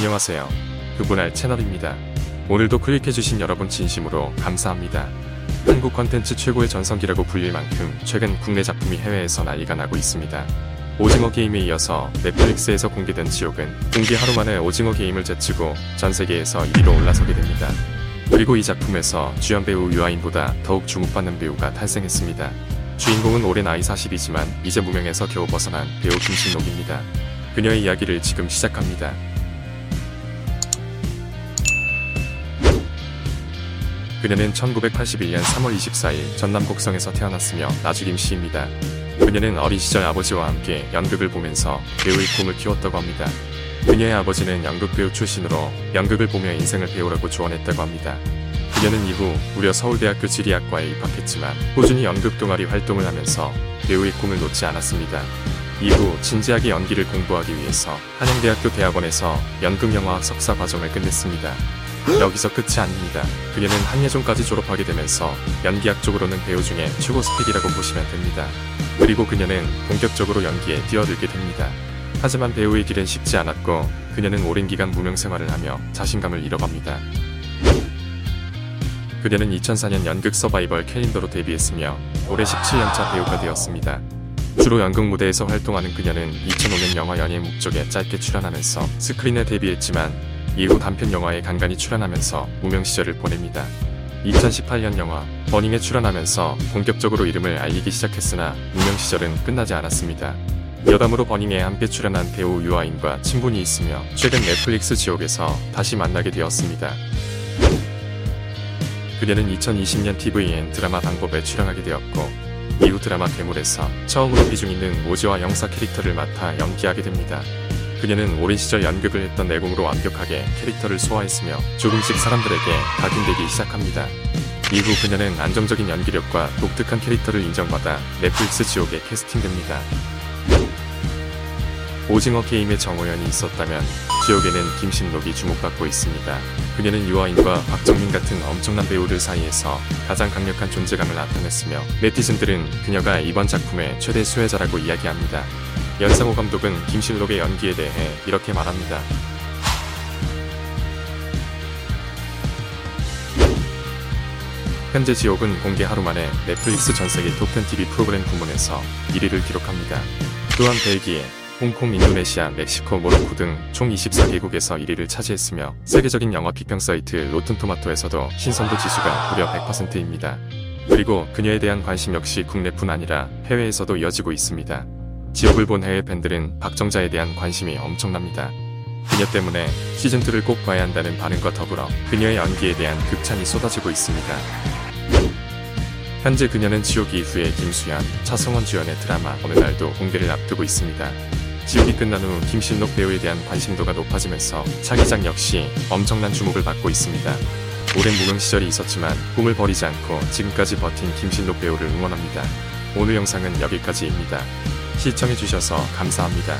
안녕하세요. 그분할 채널입니다. 오늘도 클릭해주신 여러분 진심으로 감사합니다. 한국 컨텐츠 최고의 전성기라고 불릴 만큼 최근 국내 작품이 해외에서 난리가 나고 있습니다. 오징어 게임에 이어서 넷플릭스에서 공개된 지옥은 공개 하루 만에 오징어 게임을 제치고 전 세계에서 1위로 올라서게 됩니다. 그리고 이 작품에서 주연 배우 유아인보다 더욱 주목받는 배우가 탄생했습니다. 주인공은 올해 나이 40이지만 이제 무명에서 겨우 벗어난 배우 김신록입니다. 그녀의 이야기를 지금 시작합니다. 그녀는 1981년 3월 24일 전남 곡성에서 태어났으며 나주김 씨입니다. 그녀는 어린 시절 아버지와 함께 연극을 보면서 배우의 꿈을 키웠다고 합니다. 그녀의 아버지는 연극 배우 출신으로 연극을 보며 인생을 배우라고 조언했다고 합니다. 그녀는 이후 무려 서울대학교 지리학과에 입학했지만 꾸준히 연극 동아리 활동을 하면서 배우의 꿈을 놓지 않았습니다. 이후 진지하게 연기를 공부하기 위해서 한양대학교 대학원에서 연극영화학 석사 과정을 끝냈습니다. 여기서 끝이 아닙니다. 그녀는 한예종까지 졸업하게 되면서 연기학 쪽으로는 배우 중에 최고 스펙이라고 보시면 됩니다. 그리고 그녀는 본격적으로 연기에 뛰어들게 됩니다. 하지만 배우의 길은 쉽지 않았고 그녀는 오랜 기간 무명 생활을 하며 자신감을 잃어갑니다. 그녀는 2004년 연극 서바이벌 캘린더로 데뷔했으며 올해 17년차 배우가 되었습니다. 주로 연극 무대에서 활동하는 그녀는 2005년 영화 연예의 목적에 짧게 출연하면서 스크린에 데뷔했지만 이후 단편 영화에 간간히 출연하면서 무명 시절을 보냅니다. 2018년 영화 버닝에 출연하면서 본격적으로 이름을 알리기 시작했으나 무명 시절은 끝나지 않았습니다. 여담으로 버닝에 함께 출연한 배우 유아인과 친분이 있으며 최근 넷플릭스 지옥에서 다시 만나게 되었습니다. 그녀는 2020년 TVN 드라마 방법에 출연하게 되었고 이후 드라마 괴물에서 처음으로 비중 있는 모지와 영사 캐릭터를 맡아 연기하게 됩니다. 그녀는 오랜 시절 연극을 했던 내공으로 완벽하게 캐릭터를 소화했으며 조금씩 사람들에게 각인되기 시작합니다. 이후 그녀는 안정적인 연기력과 독특한 캐릭터를 인정받아 넷플릭스 지옥에 캐스팅됩니다. 오징어 게임의 정호연이 있었다면 지옥에는 김신록이 주목받고 있습니다. 그녀는 유아인과 박정민 같은 엄청난 배우들 사이에서 가장 강력한 존재감을 나타냈으며 네티즌들은 그녀가 이번 작품의 최대 수혜자라고 이야기합니다. 연상호 감독은 김신록의 연기에 대해 이렇게 말합니다. 현재 지옥은 공개 하루 만에 넷플릭스 전세계 톱10 TV 프로그램 부문에서 1위를 기록합니다. 또한 벨기에, 홍콩, 인도네시아, 멕시코, 모로코 등 총 24개국에서 1위를 차지했으며 세계적인 영화 비평 사이트 로튼토마토에서도 신선도 지수가 무려 100%입니다. 그리고 그녀에 대한 관심 역시 국내뿐 아니라 해외에서도 이어지고 있습니다. 지옥을 본 해외 팬들은 박정자에 대한 관심이 엄청납니다. 그녀 때문에 시즌2를 꼭 봐야 한다는 반응과 더불어 그녀의 연기에 대한 극찬이 쏟아지고 있습니다. 현재 그녀는 지옥 이후에 김수현, 차성원 주연의 드라마 어느 날도 공개를 앞두고 있습니다. 지옥이 끝난 후 김신록 배우에 대한 관심도가 높아지면서 차기작 역시 엄청난 주목을 받고 있습니다. 오랜 무명 시절이 있었지만 꿈을 버리지 않고 지금까지 버틴 김신록 배우를 응원합니다. 오늘 영상은 여기까지입니다. 시청해주셔서 감사합니다.